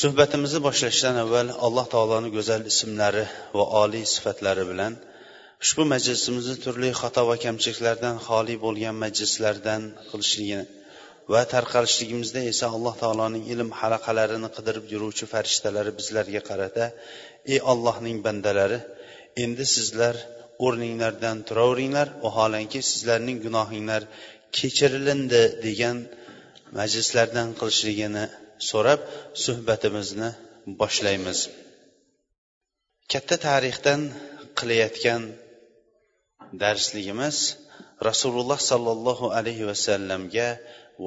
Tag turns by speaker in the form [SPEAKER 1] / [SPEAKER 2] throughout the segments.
[SPEAKER 1] Suhbatimizni boshlashdan avval alloh taoloni go'zal ismlari va oliy sifatlari bilan ushbu majlisimizni turli xato va kamchiliklardan xoli bo'lgan majlislardan qilishligini va tarqalishligimizda esa alloh taoloning ilm halaqalarini qidirib yuruvchi farishtalari bizlarga qarata ey ollohning bandalari endi sizlar o'rninglardan turaveringlar vaholanki sizlarning gunohinglar kechirilindi degan majlislardan qilishligini so'rab suhbatimizni boshlaymiz. Katta tarixdan qilayotgan darsligimiz rasululloh sollallohu alayhi vasallamga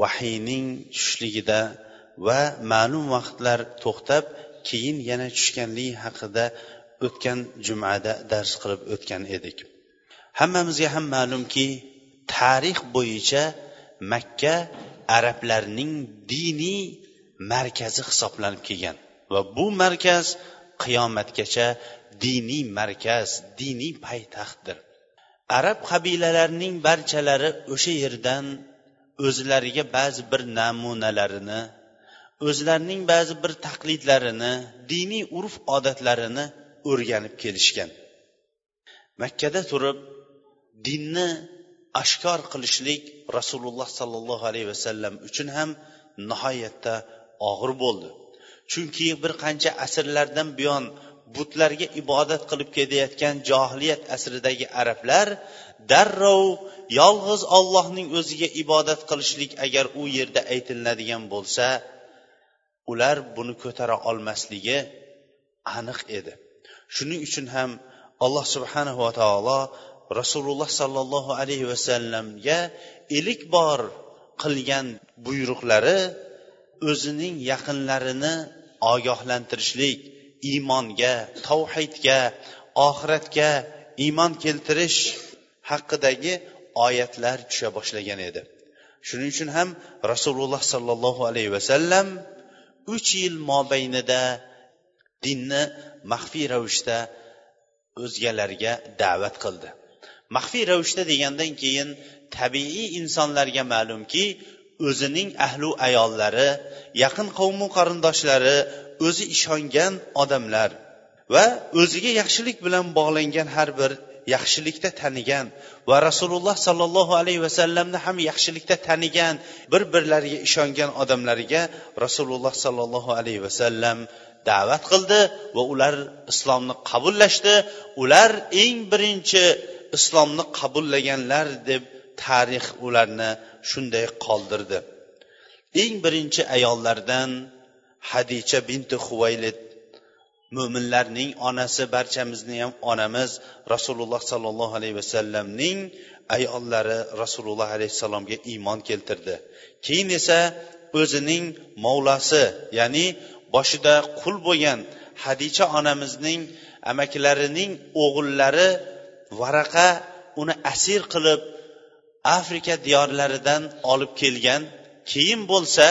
[SPEAKER 1] vahiyning tushishligida va ma'lum vaqtlar to'xtab keyin yana tushganligi haqida o'tgan jumada dars qilib o'tgan edik. Hammamizga ham ma'lumki tarix bo'yicha makka arablarning diniy markazi hisoblanib kelgan. Va bu markaz qiyomatgacha diniy markaz diniy poytaxtdir arab qabilalarining barchalari o'sha yerdan o'zlariga ba'zi bir namunalarini o'zlarining ba'zi bir taqlidlarini diniy urf odatlarini o'rganib kelishgan. Makkada turib dinni oshkor qilishlik rasululloh sollallohu alayhi vasallam uchun ham nihoyatda og'ir bo'ldi. Chunki bir qancha asrlardan buyon butlarga ibodat qilib kelayotgan johiliyat asridagi arablar darrov yolg'iz ollohning o'ziga ibodat qilishlik agar u yerda aytilinadigan bo'lsa ular buni ko'tara olmasligi aniq edi. Shuning uchun ham alloh subhanahu va taolo rasululloh sollallohu alayhi vasallamga ilk bor qilgan buyruqlari o'zining yaqinlarini ogohlantirishlik iymonga tavhidga oxiratga iymon keltirish haqidagi oyatlar tusha boshlagan edi. Shuning uchun ham rasululloh sollallohu alayhi vasallam uch yil mobaynida dinni maxfiy ravishda o'zgalarga da'vat qildi. Maxfiy ravishda degandan keyin tabiiy insonlarga ma'lumki o'zining ahlu ayollari yaqin qavmu qarindoshlari o'zi ishongan odamlar va o'ziga yaxshilik bilan bog'langan har bir yaxshilikda tanigan va rasululloh sollallohu alayhi vasallamni ham yaxshilikda tanigan bir birlariga ishongan odamlarga rasululloh sollallohu alayhi vasallam da'vat qildi va ular islomni qabullashdi. Ular eng birinchi islomni qabullaganlar deb tarix ularni shunday qoldirdi. Eng birinchi ayollardan hadicha binti huvaylid mo'minlarning onasi barchamizni ham onamiz rasululloh sollallohu alayhi vasallamning ayollari rasululloh alayhissalomga iymon keltirdi. Keyin esa o'zining mavlasi ya'ni boshida qul bo'lgan hadicha onamizning amakilarining o'g'illari varaqa uni asir qilib afrika diyorlaridan olib kelgan keyin bo'lsa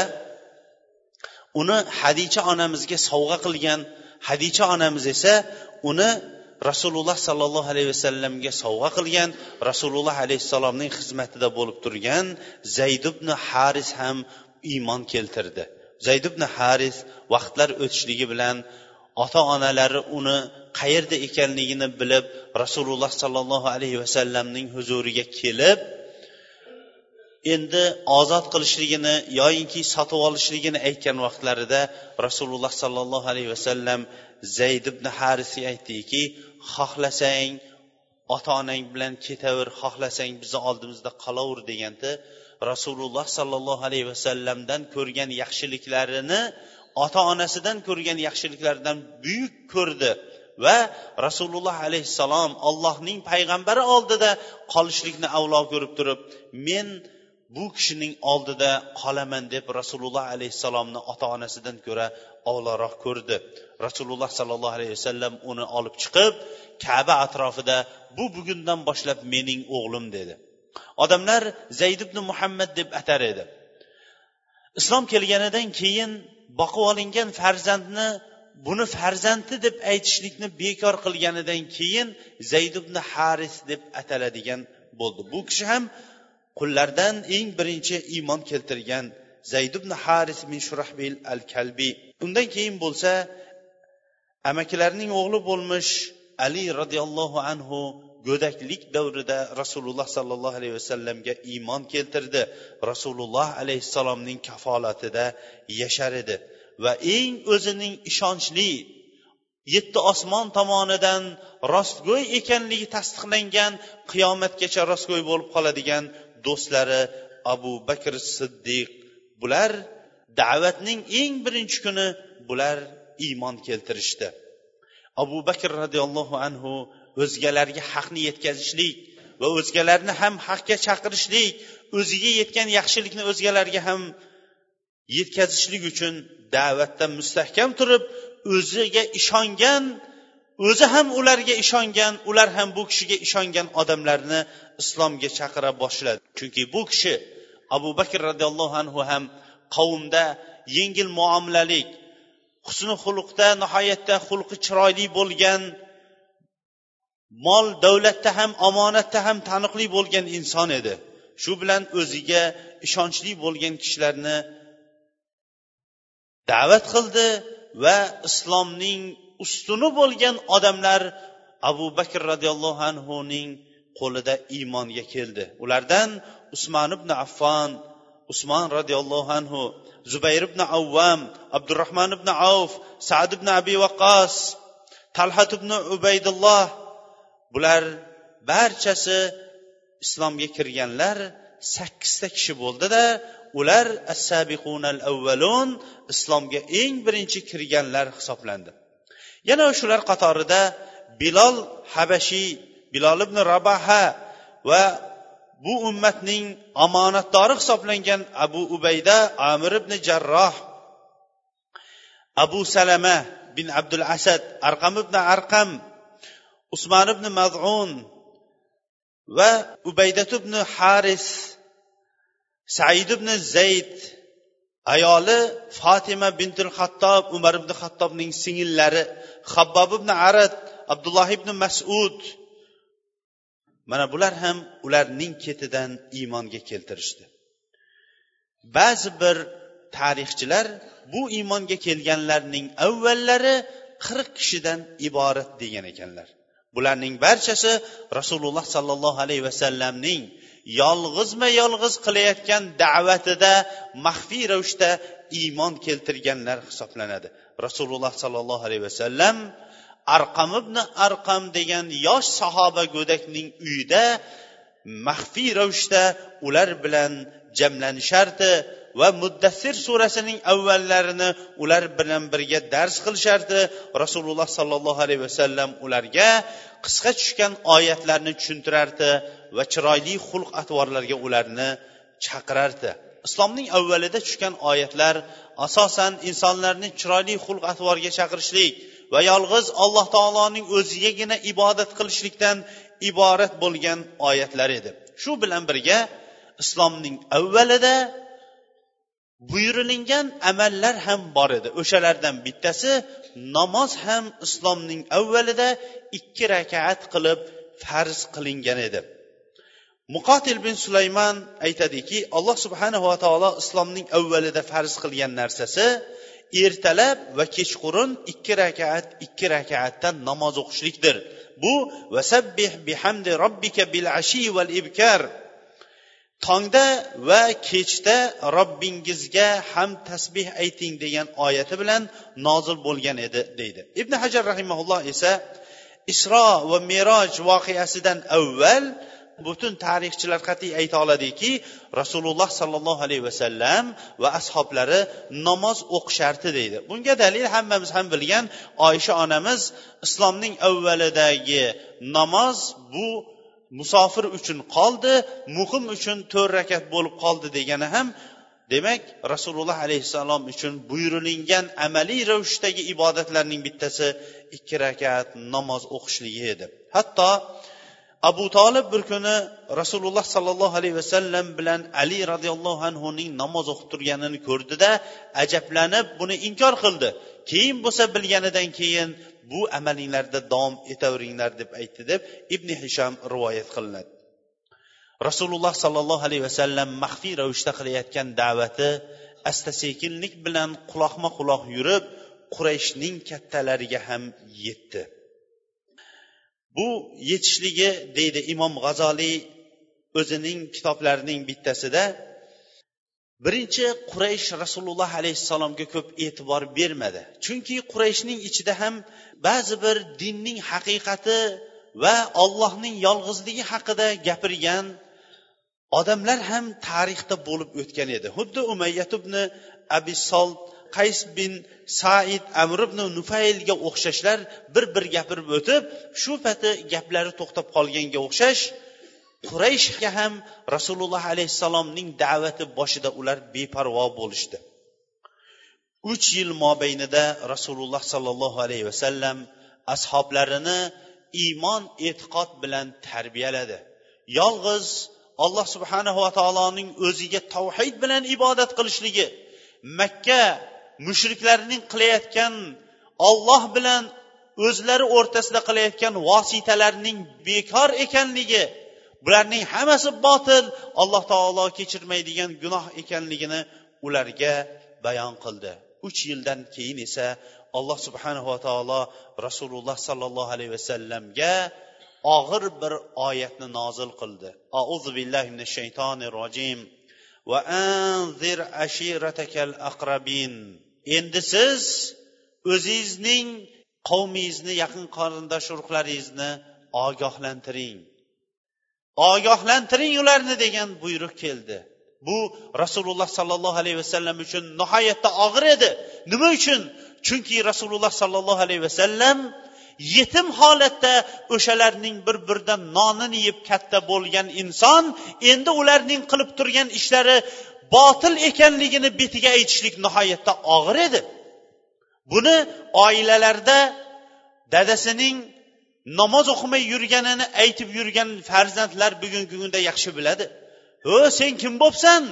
[SPEAKER 1] uni hadicha onamizga sovg'a qilgan hadicha onamiz esa uni rasululloh sollallohu alayhi vasallamga sovg'a qilgan rasululloh alayhissalomning xizmatida bo'lib turgan zayd ibn haris ham iymon keltirdi. Zayd ibn haris vaqtlar o'tishligi bilan ota onalari uni qayerda ekanligini bilib rasululloh sollallohu alayhi vasallamning huzuriga kelib endi ozod qilishligini yoyinki sotib olishligini aytgan vaqtlarida rasululloh sollallohu alayhi vasallam zayd ibn harisga aytdiki xohlasang ota onang bilan ketaver xohlasang bizni oldimizda qolaver deganda rasululloh sollallohu alayhi vasallamdan ko'rgan yaxshiliklarini ota onasidan ko'rgan yaxshiliklaridan buyuk ko'rdi va rasululloh alayhissalom allohning payg'ambari oldida qolishlikni avlo ko'rib turib men bu kishining oldida qolaman deb rasululloh alayhissalomni ota onasidan ko'ra ovlaroq ko'rdi. Rasululloh sollallohu alayhi vasallam uni olib chiqib kaba atrofida bu bugundan boshlab mening o'g'lim dedi. Odamlar zayd ibn muhammad deb atar edi. Islom kelganidan keyin boqib olingan farzandni buni farzandi deb aytishlikni bekor qilganidan keyin zayd ibn haris deb ataladigan bo'ldi. Bu kishi ham qullardan eng birinchi iymon keltirgan zayd ibn haris min shurahbil al kalbiy undan keyin bo'lsa amakilarining o'g'li bo'lmish ali roziyallohu anhu go'daklik davrida rasululloh sollallohu alayhi vasallamga iymon keltirdi. Rasululloh alayhissalomning kafolatida yashar edi va eng o'zining ishonchli yetti osmon tomonidan rostgo'y ekanligi tasdiqlangan qiyomatgacha rostgo'y bo'lib qoladigan do'stlari abu bakr siddiq. Bular da'vatning eng birinchi kuni bular iymon keltirishdi. Abu bakr roziyallohu anhu o'zgalarga haqni yetkazishlik va o'zgalarni ham haqga chaqirishlik o'ziga yetgan yaxshilikni o'zgalarga ham yetkazishlik uchun da'vatda mustahkam turib o'ziga ishongan o'zi ham ularga ishongan ular ham bu kishiga ishongan odamlarni islomga chaqira boshladi. Chunki bu kishi abu bakr roziyallohu anhu ham qavmda yengil muomalalik husni xulqda nihoyatda xulqi chiroyli bo'lgan mol davlatda ham omonatda ham taniqli bo'lgan inson edi. Shu bilan o'ziga ishonchli bo'lgan kishilarni da'vat qildi va islomning ustuni bo'lgan odamlar abu bakr roziyallohu anhuning qo'lida iymonga keldi. Ulardan usmon ibn affon usmon roziyallohu anhu zubayr ibn avvam abdurahmon ibn avf sad ibn abi vaqos talhat ibn ubaydulloh. Bular barchasi islomga kirganlar sakkizta kishi bo'ldida ular assabiqunal avvalun islomga eng birinchi kirganlar hisoblandi. Yana shular qatorida bilol habashiy bilol ibn rabaha va bu ummatning omonatdori hisoblangan abu ubayda amir ibn jarroh abu salama bin abdul asad arqam ibn arqam usmon ibn mazun va ubaydat ibn haris said ibn zayd ayoli fotima bintul xattob umar ibn xattobning singillari habbob ibn arad abdulloh ibn masud. Mana bular ham ularning ketidan iymonga keltirishdi. Ba'zi bir tarixchilar bu iymonga kelganlarning avvallari qirq kishidan iborat degan ekanlar. Bularning barchasi rasululloh sollallohu alayhi vasallamning yolg'izma yolg'iz qilayotgan da'vatida maxfiy ravishda iymon keltirganlar hisoblanadi. Rasululloh sollallohu alayhi vasallam arqam ibn arqam degan yosh sahoba go'dakning uyida maxfiy ravishda ular bilan jamlanishardi. Va muddassir surasining avvallarini ular bilan birga dars qilishardi. Rasululloh sollallohu alayhi vasallam ularga qisqa tushgan oyatlarni tushuntirardi va chiroyli xulq atvorlarga ularni chaqirardi. Islomning avvalida tushgan oyatlar asosan insonlarni chiroyli xulq atvorga chaqirishlik va yolg'iz alloh taoloning o'zigagina ibodat qilishlikdan iborat bo'lgan oyatlar edi. Shu bilan birga islomning avvalida buyurilingan amallar ham bor edi. O'shalardan bittasi namoz ham islomning avvalida ikki rakaat qilib farz qilingan edi. Muqotil bin sulaymon aytadiki alloh subhanava taolo islomning avvalida farz qilgan narsasi ertalab va kechqurun ikki rakaat ikki rakaatdan namoz o'qishlikdir. Bu vasabbih bihamdi robbika bil ashi val ibkar tongda va kechda robbingizga ham tasbeh ayting degan oyati bilan nozil bo'lgan edi deydi. Ibn hajar rahimaulloh esa isro va meroj voqeasidan avval butun tarixchilar qat'iy ayta oladiki rasululloh sollallohu alayhi vasallam va ashoblari namoz o'qishardi deydi. Bunga dalil hammamiz ham bilgan oysha onamiz islomning avvalidagi namoz bu musofir uchun qoldi muhim uchun to'rt rakat bo'lib qoldi degani ham demak rasululloh alayhissalom uchun buyurilingan amaliy ravishdagi ibodatlarning bittasi ikki rakat namoz o'qishligi edi. Hatto abu tolib bir kuni rasululloh sollallohu alayhi vasallam bilan ali roziyallohu anhuning namoz o'qib turganini ko'rdida ajablanib buni inkor qildi. Keyin bo'lsa bilganidan keyin bu amalinglarda davom etaveringlar deb aytdi deb ibn hisham rivoyat qilinadi. Rasululloh sollallohu alayhi vasallam maxfiy ravishda qilayotgan da'vati asta sekinlik bilan quloqma quloq yurib qurayshning kattalariga ham yetdi. Bu yetishligi deydi imom g'azoliy o'zining kitoblarining bittasida birinchi quraysh rasululloh alayhissalomga ko'p e'tibor bermadi. Chunki qurayshning ichida ham ba'zi bir dinning haqiqati va ollohning yolg'izligi haqida gapirgan odamlar ham tarixda bo'lib o'tgan edi. Xuddi umayyat ibn abisol qays bin said amr ibn nufaylga o'xshashlar bir bir gapirib o'tib shu pati gaplari to'xtab qolganga o'xshash qurayshga ham rasululloh alayhissalomning da'vati boshida ular beparvo bo'lishdi. Uch yil mobaynida rasululloh sollallohu alayhi vasallam ashoblarini iymon e'tiqod bilan tarbiyaladi. Yolg'iz alloh subhanahu va taoloning o'ziga tavhid bilan ibodat qilishligi makka mushriklarning qilayotgan olloh bilan o'zlari o'rtasida qilayotgan vositalarning bekor ekanligi bularning hammasi botil alloh taolo kechirmaydigan gunoh ekanligini ularga bayon qildi. Uch yildan keyin esa alloh subhanava taolo rasululloh sollallohu alayhi vasallamga og'ir bir oyatni nozil qildi. Auzu billahi minash shaytonir rojim. Va anzir ashiratakal aqrabin. Endi siz o'zingizning qavmingizni yaqin qarindosh urug'laringizni ogohlantiring. Ogohlantiring ularni degan buyruq keldi. Bu rasululloh sollallohu alayhi vasallam uchun nihoyatda og'ir edi. Nima uchun? Chunki rasululloh sollallohu alayhi vasallam yetim holatda o'shalarning bir biridan nonini yeb katta bo'lgan inson endi ularning qilib turgan ishlari botil ekanligini betiga aytishlik nihoyatda og'ir edi. Buni oilalarda dadasining namoz o'qimay yurganini aytib yurgan farzandlar bugungi kunda yaxshi biladi. O sen kim bo'libsan?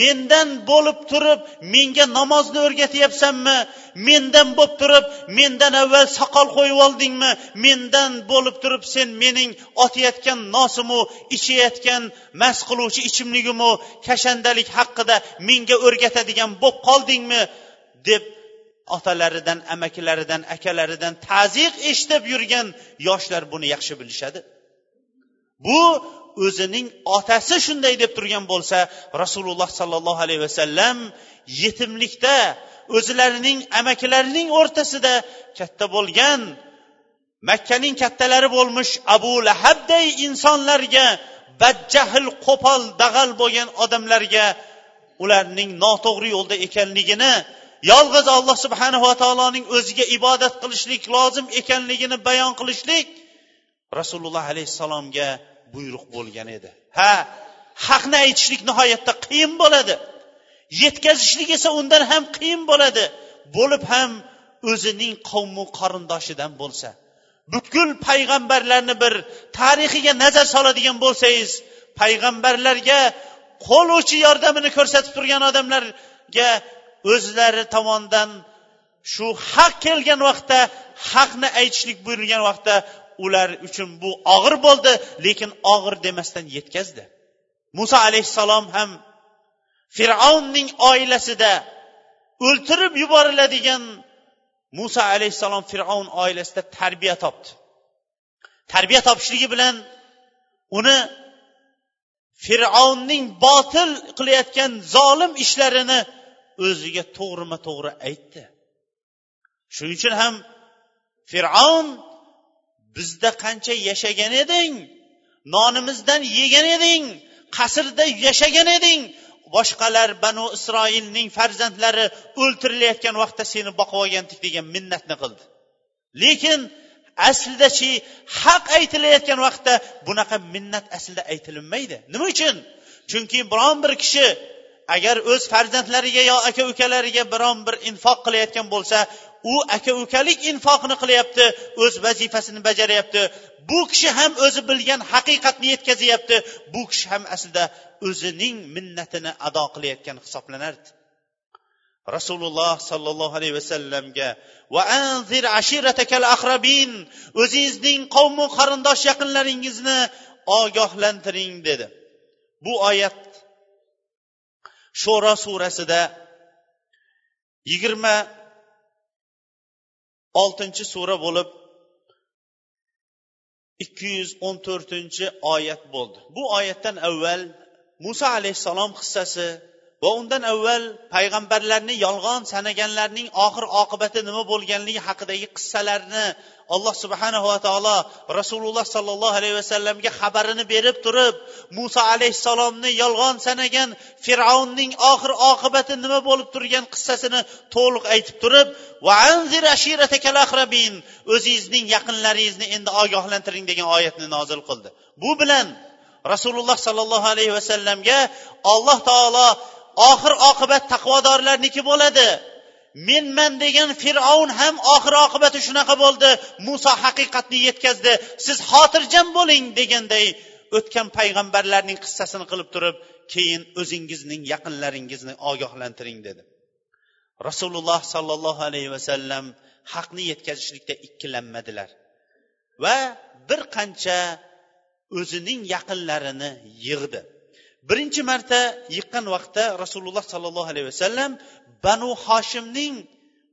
[SPEAKER 1] Mendan bo'lib turib menga namozni o'rgatyapsanmi? Mendan bo'lib turib mendan avval soqol qo'yib oldingmi? Mendan bo'lib turib sen mening otayotgan nosimu ichayotgan mast qiluvchi ichimligimu kashandalik haqida menga o'rgatadigan bo'lib qoldingmi? deb otalaridan amakilaridan akalaridan taziq eshitib yurgan yoshlar buni yaxshi bilishadi. Bu o'zining otasi shunday deb turgan bo'lsa rasululloh sollallohu alayhi vasallam yetimlikda o'zlarining amakilarining o'rtasida katta bo'lgan makkaning kattalari bo'lmish abu lahabday insonlarga badjahl qo'pol dag'al bo'lgan odamlarga ularning noto'g'ri yo'lda ekanligini yolg'iz alloh subhanava taoloning o'ziga ibodat qilishlik lozim ekanligini bayon qilishlik rasululloh alayhissalomga buyruq bo'lgan edi. Ha haqni aytishlik nihoyatda qiyin bo'ladi. Yetkazishlik esa undan ham qiyin bo'ladi. Bo'lib ham o'zining qavmu qarindoshidan bo'lsa. Butkul payg'ambarlarni bir tarixiga nazar soladigan bo'lsangiz payg'ambarlarga qo'l uchi yordamini ko'rsatib turgan odamlarga o'zlari tomonidan shu haq kelgan vaqtda haqni aytishlik buyurilgan vaqtda ular uchun bu og'ir bo'ldi lekin og'ir demasdan yetkazdi. Muso alayhissalom ham fir'avnning oilasida o'ltirib yuboriladigan muso alayhissalom fir'avn oilasida tarbiya topdi. Tarbiya topishligi bilan uni fir'avnning botil qilayotgan zolim ishlarini o'ziga to'g'rima to'g'ri aytdi. Shuning uchun ham fir'avn bizda qancha yashagan eding? Nonimizdan yegan eding? Qasrda yashagan eding? Boshqalar banu isroilning farzandlari o'ltirilayotgan vaqtda seni boqib olgandik degan minnatni qildi. Lekin aslidachi haq aytilayotgan vaqtda bunaqa minnat aslida aytilinmaydi nima uchun? Chunki biron bir kishi agar o'z farzandlariga yo aka ukalariga biron bir infoq qilayotgan bo'lsa u aka ukalik infoqni qilyapti o'z vazifasini bajaryapti. Bu kishi ham o'zi bilgan haqiqatni yetkazyapti. Bu kishi ham aslida o'zining minnatini ado qilayotgan hisoblanardi. Rasululloh sollallohu alayhi vasallamga va anzir ashiratakal aqrabin o'zingizning qavmu qarindosh yaqinlaringizni ogohlantiring dedi. Bu oyat sho'ro surasida yigirma oltinchi sura bo'lib ikki yuz o'n to'rtinchi oyat bo'ldi. Bu oyatdan avval muso alayhissalom qissasi va undan avval payg'ambarlarni yolg'on sanaganlarning oxir oqibati nima bo'lganligi haqidagi qissalarni alloh subhanava taolo rasululloh sollallohu alayhi vasallamga xabarini berib turib muso alayhissalomni yolg'on sanagan fir'avnning oxir oqibati nima bo'lib turgan qissasini to'liq aytib turib o'zingizning yaqinlaringizni endi ogohlantiring degan oyatni nozil qildi. Bu bilan rasululloh sollallohu alayhi vasallamga alloh taolo oxir oqibat taqvodorlarniki bo'ladi. Menman degan fir'avn ham oxir oqibati shunaqa bo'ldi. Muso haqiqatni yetkazdi. Siz xotirjam bo'ling deganday o'tgan payg'ambarlarning qissasini qilib turib keyin o'zingizning yaqinlaringizni ogohlantiring dedi. Rasululloh sollallohu alayhi vasallam haqni yetkazishlikda ikkilanmadilar va bir qancha o'zining yaqinlarini yig'di. Birinchi marta yiqqan vaqtda rasululloh sollallohu alayhi vasallam banu hoshimning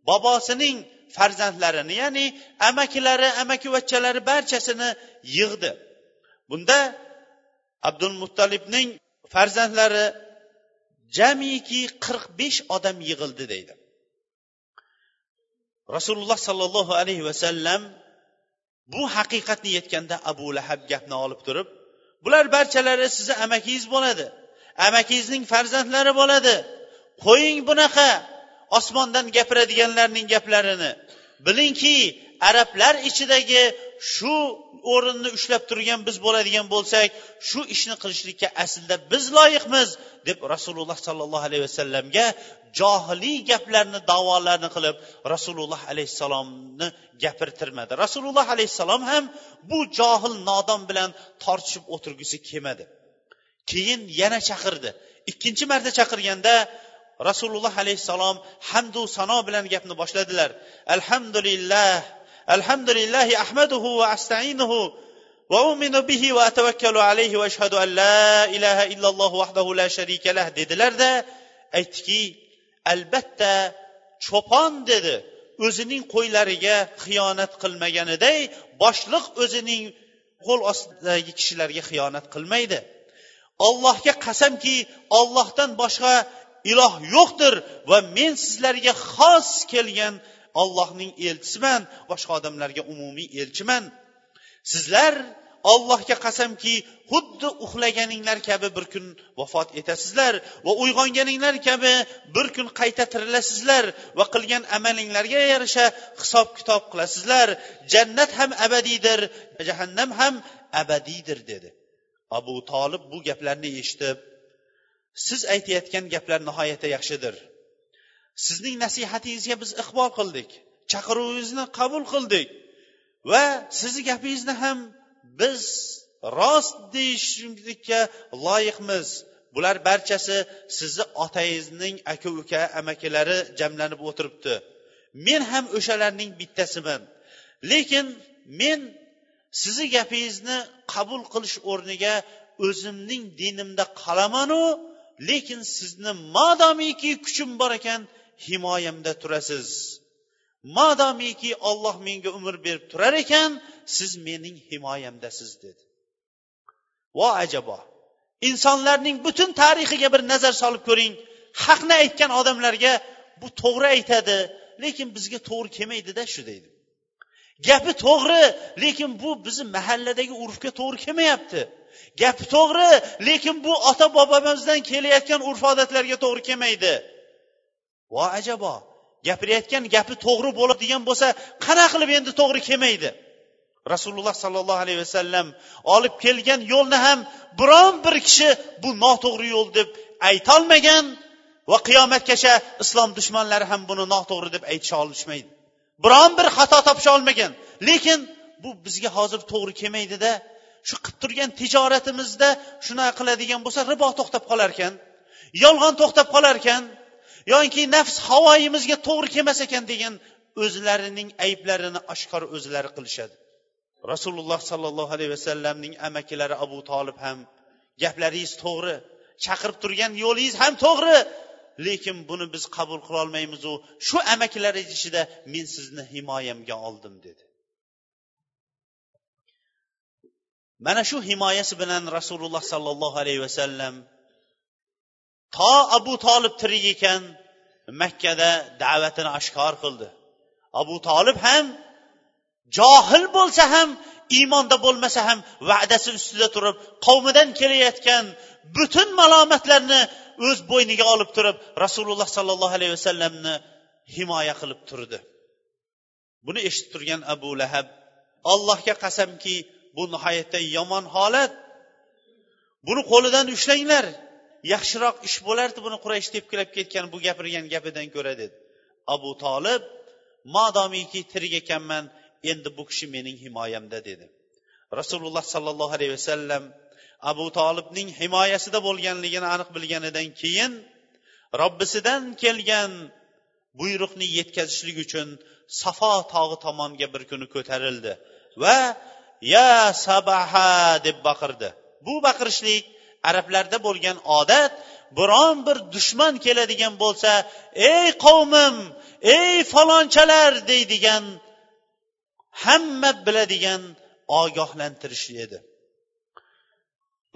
[SPEAKER 1] bobosining farzandlarini ya'ni amakilari amakivachchalari barchasini yig'di. Bunda abdul muttalibning farzandlari jamiki qirq besh odam yig'ildi deydi. Rasululloh sollallohu alayhi vasallam bu haqiqatni yetganda abu lahab gapni olib turib bular barchalari sizni amakingiz bo'ladi. Amakingizning farzandlari bo'ladi. Qo'ying bunaqa osmondan gapiradiganlarning gaplarini. Bilingki arablar ichidagi shu o'rinni ushlab turgan biz bo'ladigan bo'lsak shu ishni qilishlikka aslida biz loyiqmiz deb rasululloh sollallohu alayhi vasallamga johiliy gaplarni davolarni qilib rasululloh alayhissalomni gapirtirmadi. Rasululloh alayhissalom ham bu johil nodon bilan tortishib o'tirgisi kelmadi. Keyin yana chaqirdi. Ikkinchi marta chaqirganda rasululloh alayhissalom hamdu sano bilan gapni boshladilar. Alhamdulillah alhamdulillahi ahmaduhu va astainuhu وأؤمن به وأتوكل عليه وأشهد أن لا إله إلا الله وحده لا شريك له dedilarda aytdiki albatta cho'pon dedi o'zining qo'ylariga xiyonat qilmaganiday boshliq o'zining qo'l ostidagi kishilarga xiyonat qilmaydi. Ollohga qasamki ollohdan boshqa iloh yo'qdir va men sizlarga xos kelgan ollohning elchisiman boshqa odamlarga umumiy elchiman. Sizlar ollohga qasamki xuddi uxlaganinglar kabi bir kun vafot etasizlar va uyg'onganinglar kabi bir kun qayta tirilasizlar va qilgan amalinglarga yarasha hisob kitob qilasizlar. Jannat ham abadiydir jahannam ham abadiydir dedi. Abu tolib bu gaplarni eshitib siz aytayotgan gaplar nihoyatda yaxshidir. Sizning nasihatingizga biz iqbol qildik chaqiruvingizni qabul qildik va sizni gapingizni ham biz rost deyishlikka loyiqmiz. Bular barchasi sizni otangizning aka uka amakilari jamlanib o'tiribdi. Men ham o'shalarning bittasiman. Lekin men sizni gapingizni qabul qilish o'rniga o'zimning dinimda qolamanu lekin sizni modomiki kuchim bor ekan himoyamda turasiz. Modomiki olloh menga umr berib turar ekan siz mening himoyamdasiz dedi. Vo ajabo insonlarning butun tarixiga bir nazar solib ko'ring. Haqni aytgan odamlarga bu to'g'ri aytadi lekin bizga to'g'ri kelmaydida shu deydi. Gapi to'g'ri lekin bu bizni mahalladagi urfga to'g'ri kelmayapti. Gapi to'g'ri lekin bu ota bobomizdan kelayotgan urf odatlarga to'g'ri kelmaydi. Vo ajabo gapirayotgan gapi to'g'ri bo'ladigan bo'lsa qanaqa qilib endi to'g'ri kelmaydi? Rasululloh sollallohu alayhi vasallam olib kelgan yo'lni ham biron bir kishi bu noto'g'ri yo'l deb aytolmagan va qiyomatgacha islom dushmanlari ham buni noto'g'ri deb aytisha olishmaydi. Biron bir xato topisha olmagan lekin bu bizga hozir to'g'ri kelmaydida shu qilib turgan tijoratimizda shunaqa qiladigan bo'lsa ribo to'xtab qolar ekan yolg'on to'xtab qolar ekan yoki nafs havoyimizga to'g'ri kelmas ekan degan o'zlarining ayblarini oshkor o'zlari qilishadi. Rasululloh sollallohu alayhi vasallamning amakilari abu tolib ham gaplaringiz to'g'ri chaqirib turgan yo'lingiz ham to'g'ri lekin buni biz qabul qilolmaymizu. Shu amakilar ichida men sizni himoyamga oldim dedi. Mana shu himoyasi bilan rasululloh sollallohu alayhi vasallam to abu tolib tirik ekan makkada da'vatini oshkor qildi. Abu tolib ham johil bo'lsa ham iymonda bo'lmasa ham va'dasi ustida turib qavmidan kelayotgan butun malomatlarni o'z bo'yniga olib turib rasululloh sollallohu alayhi vasallamni himoya qilib turdi. Buni eshitib turgan abu lahab allohga qasamki bu nihoyatda yomon holat. Buni qo'lidan ushlanglar yaxshiroq ish bo'lardi buni quraysh tepkilab ketgan bu gapirgan gapidan ko'ra dedi. Abu tolib modomiki tirik ekanman endi bu kishi mening himoyamda dedi. Rasululloh sollallohu alayhi vasallam abu tolibning himoyasida bo'lganligini aniq bilganidan keyin robbisidan kelgan buyruqni yetkazishlik uchun safo tog'i tomonga bir kuni ko'tarildi va ya sabaha deb baqirdi. Bu baqirishlik arablarda bo'lgan odat biron bir dushman keladigan bo'lsa ey qavmim ey falonchalar deydigan hamma biladigan ogohlantirish edi.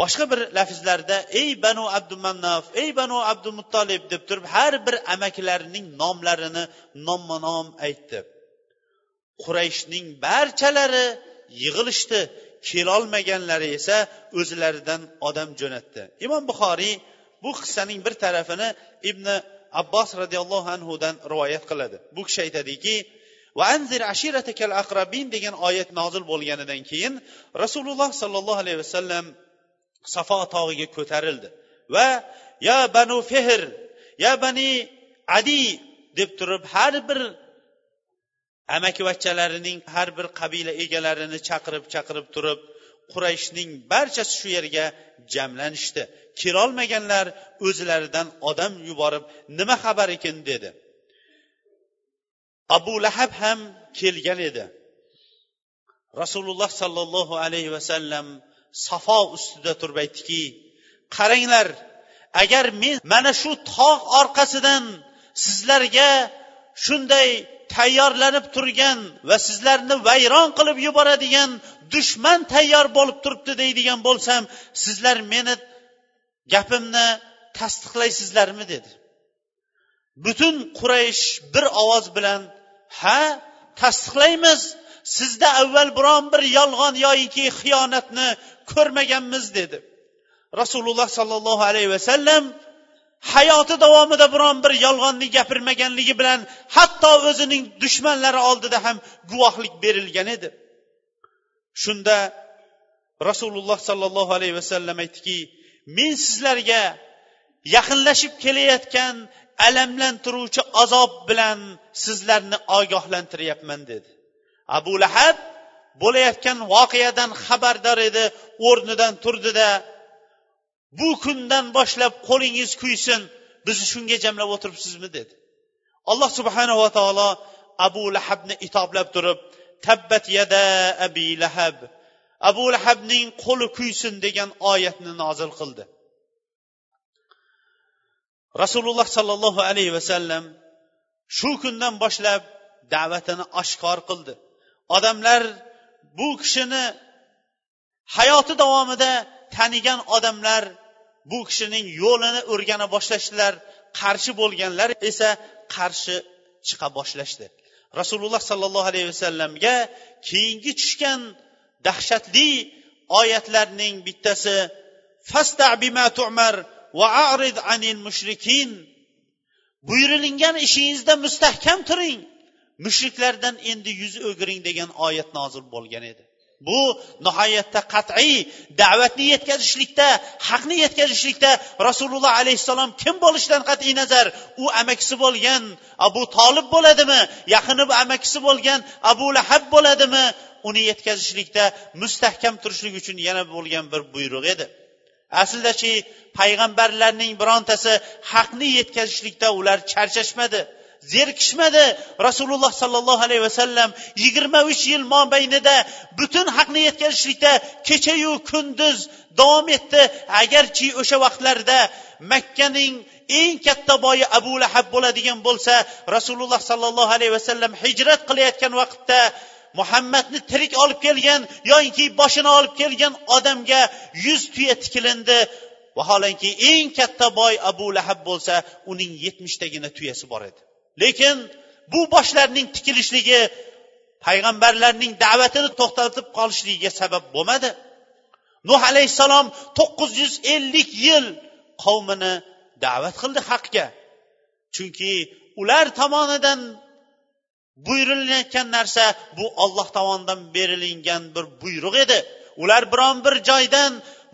[SPEAKER 1] Boshqa bir lafzlarda ey banu abdumannaf ey banu abdumuttolib deb turib har bir amakilarining nomlarini nomma nom aytdi. Qurayshning barchalari yig'ilishdi kelolmaganlari esa o'zlaridan odam jo'natdi. Imom buxoriy bu qissaning bir tarafini ibn abbos roziyallohu anhudan rivoyat qiladi. Bu kishi aytadiki degan oyat nozil bo'lganidan keyin rasululloh sollallohu alayhi vasallam safo tog'iga ko'tarildi. Va ya banu fehr ya bani adi deb turib har bir amakivachchalarining har bir qabila egalarini chaqirib chaqirib turib qurayshning barchasi shu yerga jamlanishdi. Kelolmaganlar o'zlaridan odam yuborib nima xabar ekan? dedi. Abu lahab ham kelgan edi. Rasululloh sollallohu alayhi vasallam safo ustida turib aytdiki qaranglar agar men mana shu tog' orqasidan sizlarga shunday tayyorlanib turgan va sizlarni vayron qilib yuboradigan dushman tayyor bo'lib turibdi deydigan bo'lsam sizlar meni gapimni tasdiqlaysizlarmi dedi. Butun quraysh bir ovoz bilan ha tasdiqlaymiz sizda avval biron bir yolg'on yoyiki xiyonatni ko'rmaganmiz dedi. Rasululloh sollallohu alayhi vasallam hayoti davomida biron bir yolg'onni gapirmaganligi bilan hatto o'zining dushmanlari oldida ham guvohlik berilgan edi. Shunda rasululloh sollallohu alayhi vasallam aytdiki men sizlarga yaqinlashib kelayotgan alamlantiruvchi azob bilan sizlarni ogohlantiryapman dedi. Abu lahab bo'layotgan voqeadan xabardor edi o'rnidan turdida bu kundan boshlab qo'lingiz kuysin bizni shunga jamlab o'tiribsizmi? dedi. Alloh subhanava taolo abu lahabni itoblab turib tabbat yada abi lahab abu lahabning qo'li kuysin degan oyatni nozil qildi. Rasululloh sollallohu alayhi vasallam shu kundan boshlab da'vatini oshkor qildi. Odamlar bu kishini hayoti davomida tanigan odamlar bu kishining yo'lini o'rgana boshlashdilar qarshi bo'lganlar esa qarshi chiqa boshlashdi. Rasululloh sollallohu alayhi vasallamga keyingi tushgan dahshatli oyatlarning bittasi fasta bima tu'mar va arid anil mushrikin. Buyurilingan ishingizda mustahkam turing. Mushriklardan endi yuz o'giring degan oyat nozil bo'lgan edi. Bu nihoyatda qat'iy da'vatni yetkazishlikda haqni yetkazishlikda rasululloh alayhissalom kim bo'lishidan qat'iy nazar? U amakisi bo'lgan abu tolib bo'ladimi? Yaqini amakisi bo'lgan abu lahab bo'ladimi? Uni yetkazishlikda mustahkam turishlik uchun yana bo'lgan bir buyruq edi. Aslidachi payg'ambarlarning birontasi haqni yetkazishlikda ular charchashmadi. Zerikishmadi rasululloh sollallohu alayhi vasallam yigirma uch yil mobaynida butun haqni yetkazishlikda kechayu kunduz davom etdi. Agarchi o'sha vaqtlarda makkaning eng katta boyi abu lahab bo'ladigan bo'lsa rasululloh sollallohu alayhi vasallam hijrat qilayotgan vaqtda muhammadni tirik olib kelgan yoinki boshini olib kelgan odamga yuz tuya tikilindi. Vaholanki eng katta boy abu lahab bo'lsa uning yetmishtagina tuyasi bor edi. Lekin bu boshlarning tikilishligi payg'ambarlarning da'vatini to'xtatib qolishligiga sabab bo'lmadi. Nuh alayhissalom to'qqiz yuz ellik yil qavmini da'vat qildi haqga. Chunki ular tomonidan buyurilayotgan narsa bu olloh tomonidan berilingan bir buyruq edi. Ular biron bir joydan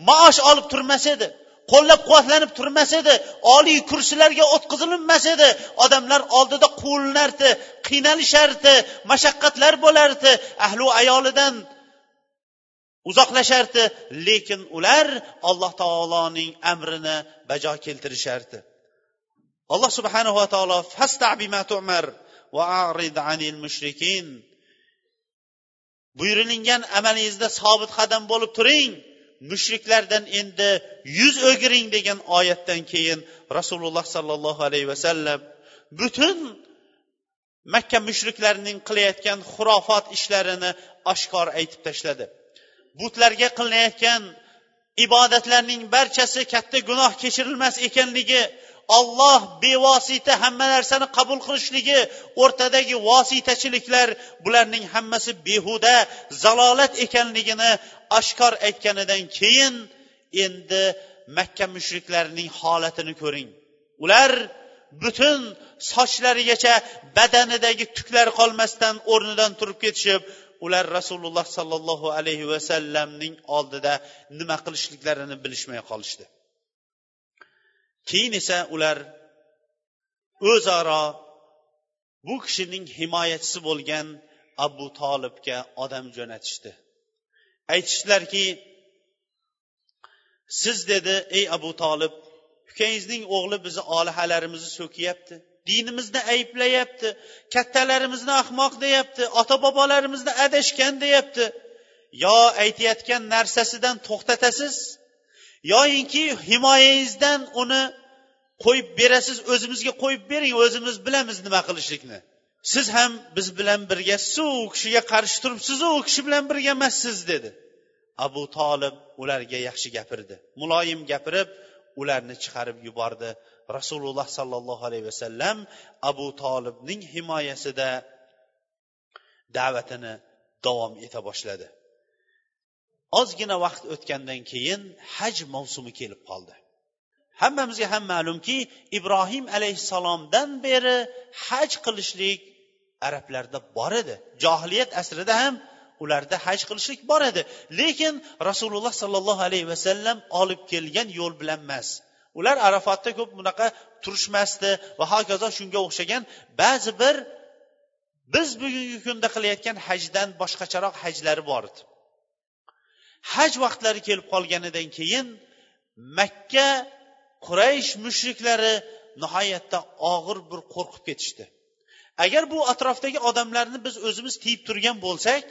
[SPEAKER 1] maosh olib turmas edi. Qo'llab quvvatlanib turmas edi. Oliy kursilarga o'tqizilinmas edi. Odamlar oldida quvilinardi qiynalishardi mashaqqatlar bo'lardi ahlu ayolidan uzoqlashardi. Lekin ular alloh taoloning amrini bajo keltirishardi. Alloh subhanava taolo buyurilingan amalingizda sobit qadam bo'lib turing. Mushriklardan endi yuz o'giring degan oyatdan keyin rasululloh sollallohu alayhi vasallam butun makka mushriklarining qilayotgan xurofot ishlarini oshkor aytib tashladi. Butlarga qilinayotgan ibodatlarning barchasi katta gunoh kechirilmas ekanligi olloh bevosita hamma narsani qabul qilishligi o'rtadagi vositachiliklar bularning hammasi behuda zalolat ekanligini oshkor aytganidan keyin endi makka mushriklarining holatini ko'ring. Ular butun sochlarigacha badanidagi tuklar qolmasdan o'rnidan turib ketishib ular rasululloh sollallohu alayhi vasallamning oldida nima qilishliklarini bilishmay qolishdi. Keyin esa ular o'zaro bu kishining himoyachisi bo'lgan abu tolibga odam jo'natishdi. Aytishdilarki siz dedi ey abu tolib ukangizning o'g'li bizni olihalarimizni so'kyapti dinimizni ayblayapti kattalarimizni ahmoq deyapti ota bobolarimizni adashgan deyapti. Yo aytayotgan narsasidan to'xtatasiz? Yoyinki himoyangizdan uni qo'yib berasiz o'zimizga qo'yib bering o'zimiz bilamiz nima qilishlikni. Siz ham biz bilan birgasizu u kishiga qarshi turibsizu u kishi bilan birga emassiz dedi. Abu tolib ularga yaxshi gapirdi. Muloyim gapirib ularni chiqarib yubordi. Rasululloh sollallohu alayhi vasallam abu tolibning himoyasida da'vatini davom eta boshladi. Ozgina vaqt o'tgandan keyin haj mavsumi kelib qoldi. Hammamizga ham ma'lumki ibrohim alayhissalomdan beri haj qilishlik arablarda bor edi. Johiliyat asrida ham ularda haj qilishlik bor edi. Lekin rasululloh sollallohu alayhi vasallam olib kelgan yo'l bilan emas. Ular arafatda ko'p bunaqa turishmasdi va hokazo shunga o'xshagan. Ba'zi bir biz bugungi kunda qilayotgan hajdan boshqacharoq hajlari bor edi. Haj vaqtlari kelib qolganidan keyin makka quraysh mushriklari nihoyatda og'ir bir qo'rqib ketishdi. Agar bu atrofdagi odamlarni biz o'zimiz tiyib turgan bo'lsak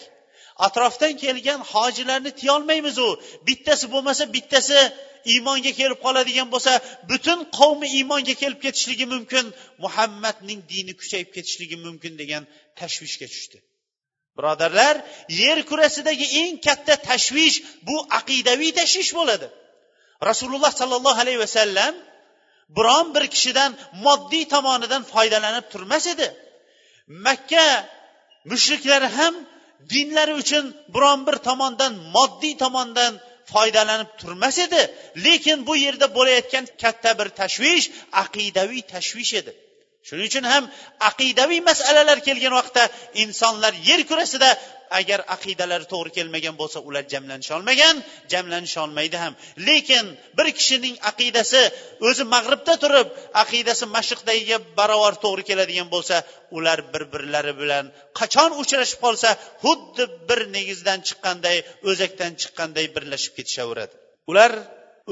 [SPEAKER 1] atrofdan kelgan hojilarni tiyolmaymizu bittasi bo'lmasa bittasi iymonga kelib qoladigan bo'lsa butun qavmi iymonga kelib ketishligi mumkin muhammadning dini kuchayib ketishligi mumkin degan tashvishga tushdi. Birodarlar yer kurasidagi eng katta tashvish bu aqidaviy tashvish bo'ladi. Rasululloh sollallohu alayhi vasallam biron bir kishidan moddiy tomonidan foydalanib turmas edi. Makka mushriklari ham dinlari uchun biron bir tomondan moddiy tomondan foydalanib turmas edi. Lekin bu yerda bo'layotgan katta bir tashvish aqidaviy tashvish edi. Shuning uchun ham aqidaviy masalalar kelgan vaqtda insonlar yer kurasida agar aqidalari to'g'ri kelmagan bo'lsa ular jamlanisholmagan jamlanisholmaydi ham. Lekin bir kishining aqidasi o'zi mag'ribda turib aqidasi mashriqdagiga barobar to'g'ri keladigan bo'lsa ular bir birlari bilan qachon uchrashib qolsa xuddi bir negizdan chiqqanday o'zakdan chiqqanday birlashib ketishaveradi. Ular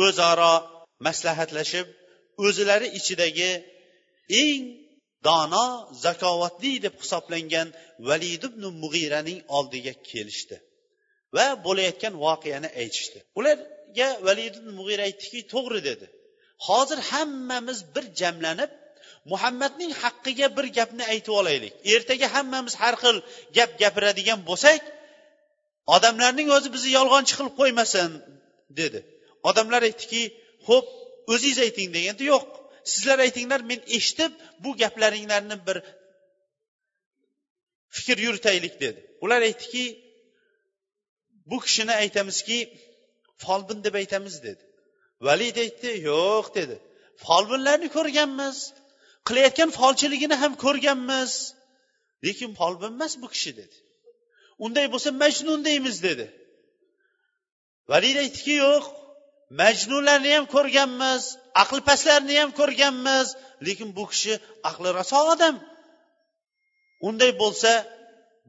[SPEAKER 1] o'zaro maslahatlashib o'zilari ichidagi eng dono zakovatli deb hisoblangan valid ibn mug'iraning oldiga kelishdi va bo'layotgan voqeani aytishdi. Ularga valid ibn mug'ira aytdiki to'g'ri dedi. Hozir hammamiz bir jamlanib muhammadning haqqiga bir gapni aytib olaylik. Ertaga hammamiz har xil gap gapiradigan bo'lsak odamlarning o'zi bizni yolg'onchi qilib qo'ymasin dedi. Odamlar aytdiki ho'p o'zingiz ayting deganda yo'q sizlar aytinglar men eshitib bu gaplaringlarni bir fikr yuritaylik dedi. Ular aytdiki bu kishini aytamizki folbin deb aytamiz dedi. Valid aytdi yo'q dedi. Folbinlarni ko'rganmiz qilayotgan folchiligini ham ko'rganmiz. Lekin folbin emas bu kishi dedi. Unday bo'lsa majnun deymiz dedi. Valid aytdiki yo'q majnunlarni ham ko'rganmiz. Aqli pastlarni ham ko'rganmiz. Lekin bu kishi aqli raso odam. Unday bo'lsa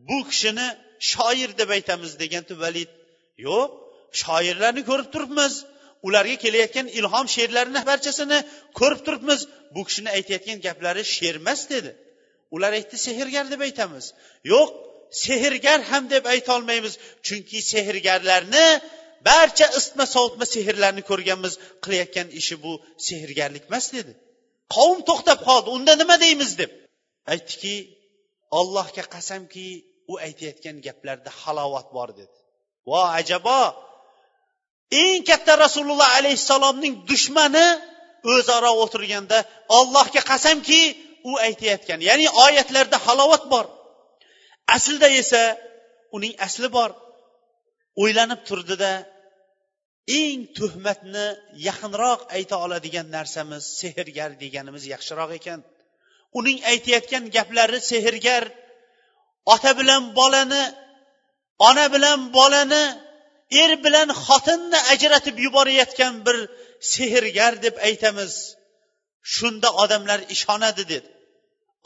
[SPEAKER 1] bu kishini shoir deb aytamiz deganda valid. Yo'q shoirlarni ko'rib turibmiz. Ularga kelayotgan ilhom she'rlarini barchasini ko'rib turibmiz. Bu kishini aytayotgan gaplari she'r emas dedi. Ular aytdi sehrgar deb aytamiz. Yo'q sehrgar ham deb aytolmaymiz chunki sehrgarlarni barcha isitma sovutma sehrlarni ko'rganmiz qilayotgan ishi bu sehrgarlik emas dedi. Qavm to'xtab qoldi unda nima deymiz deb. Aytdiki ollohga qasamki u aytayotgan gaplarda halovat bor dedi. Vo ajabo eng katta rasululloh alayhissalomning dushmani o'zaro o'tirganda ollohga qasamki u aytayotgan ya'ni oyatlarda halovat bor. Aslida esa uning asli bor. O'ylanib turdida eng tuhmatni yaqinroq ayta oladigan narsamiz sehrgar deganimiz yaxshiroq ekan. Uning aytayotgan gaplari sehrgar. Ota bilan bolani ona bilan bolani er bilan xotinni ajratib yuborayotgan bir sehrgar deb aytamiz. Shunda odamlar ishonadi dedi.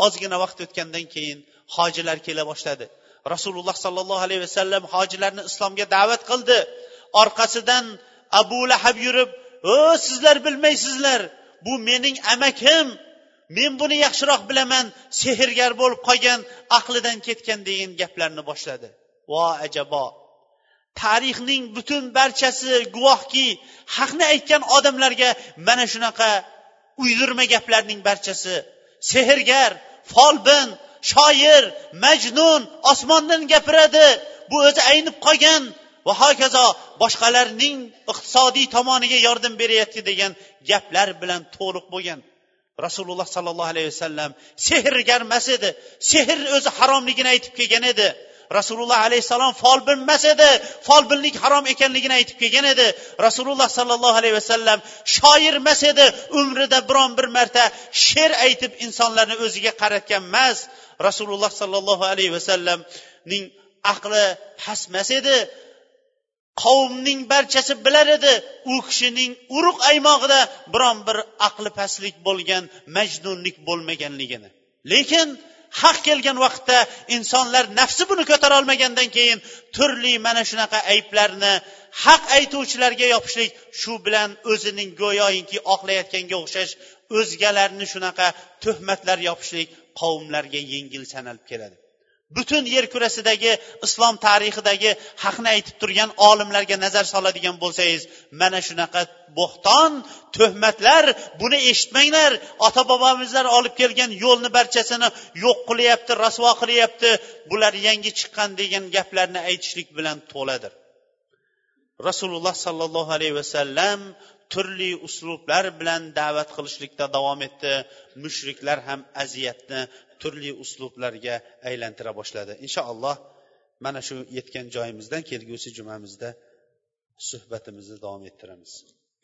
[SPEAKER 1] Ozgina vaqt o'tgandan keyin hojilar kela boshladi. Rasululloh sollallohu alayhi vasallam hojilarni islomga da'vat qildi. Orqasidan abu lahab yurib o sizlar bilmaysizlar bu mening amakim men buni yaxshiroq bilaman sehrgar bo'lib qolgan aqlidan ketgan degan gaplarni boshladi. Vo ajabo. Tarixning butun barchasi guvohki haqni aytgan odamlarga mana shunaqa uydirma gaplarning barchasi. Sehrgar folbin shoir majnun osmondan gapiradi. Bu o'zi aynib qolgan va hokazo boshqalarning iqtisodiy tomoniga yordam beryapti degan gaplar bilan to'liq bo'lgan. Rasululloh sollallohu alayhi vasallam sehrgar emas edi sehr o'zi haromligini aytib kelgan edi. Rasululloh alayhissalom folbin emas edi folbinlik harom ekanligini aytib kelgan edi. Rasululloh sollallohu alayhi vasallam shoir emas edi umrida biron bir marta she'r aytib insonlarni o'ziga qaratgan emas. Rasululloh sollallohu alayhi vasallamning aqli pasmas edi qavmning barchasi bilar edi. U kishining urug' aymog'ida biron bir aqli pastlik bo'lgan majnunlik bo'lmaganligini. Lekin haq kelgan vaqtda insonlar nafsi buni ko'tara olmagandan keyin turli mana shunaqa ayblarni haq aytuvchilarga yopishlik shu bilan o'zining go'yoki oqlayotganga o'xshash o'zgalarni shunaqa tuhmatlar yopishlik qavmlarga yengil sanalib keladi. Butun yer kurasidagi islom tarixidagi haqni aytib turgan olimlarga nazar soladigan bo'lsangiz mana shunaqa bo'xton tuhmatlar buni eshitmanglar. Ota bobomizlar olib kelgan yo'lni barchasini yo'q qilyapti rasvo qilyapti. Bular yangi chiqqan degan gaplarni aytishlik bilan to'ladir. Rasululloh sollallohu alayhi vasallam turli uslublar bilan da'vat qilishlikda davom etdi. Mushriklar ham aziyatni turli uslublarga aylantira boshladi. Inshaalloh mana shu yetgan joyimizdan kelgusi jumamizda suhbatimizni davom ettiramiz.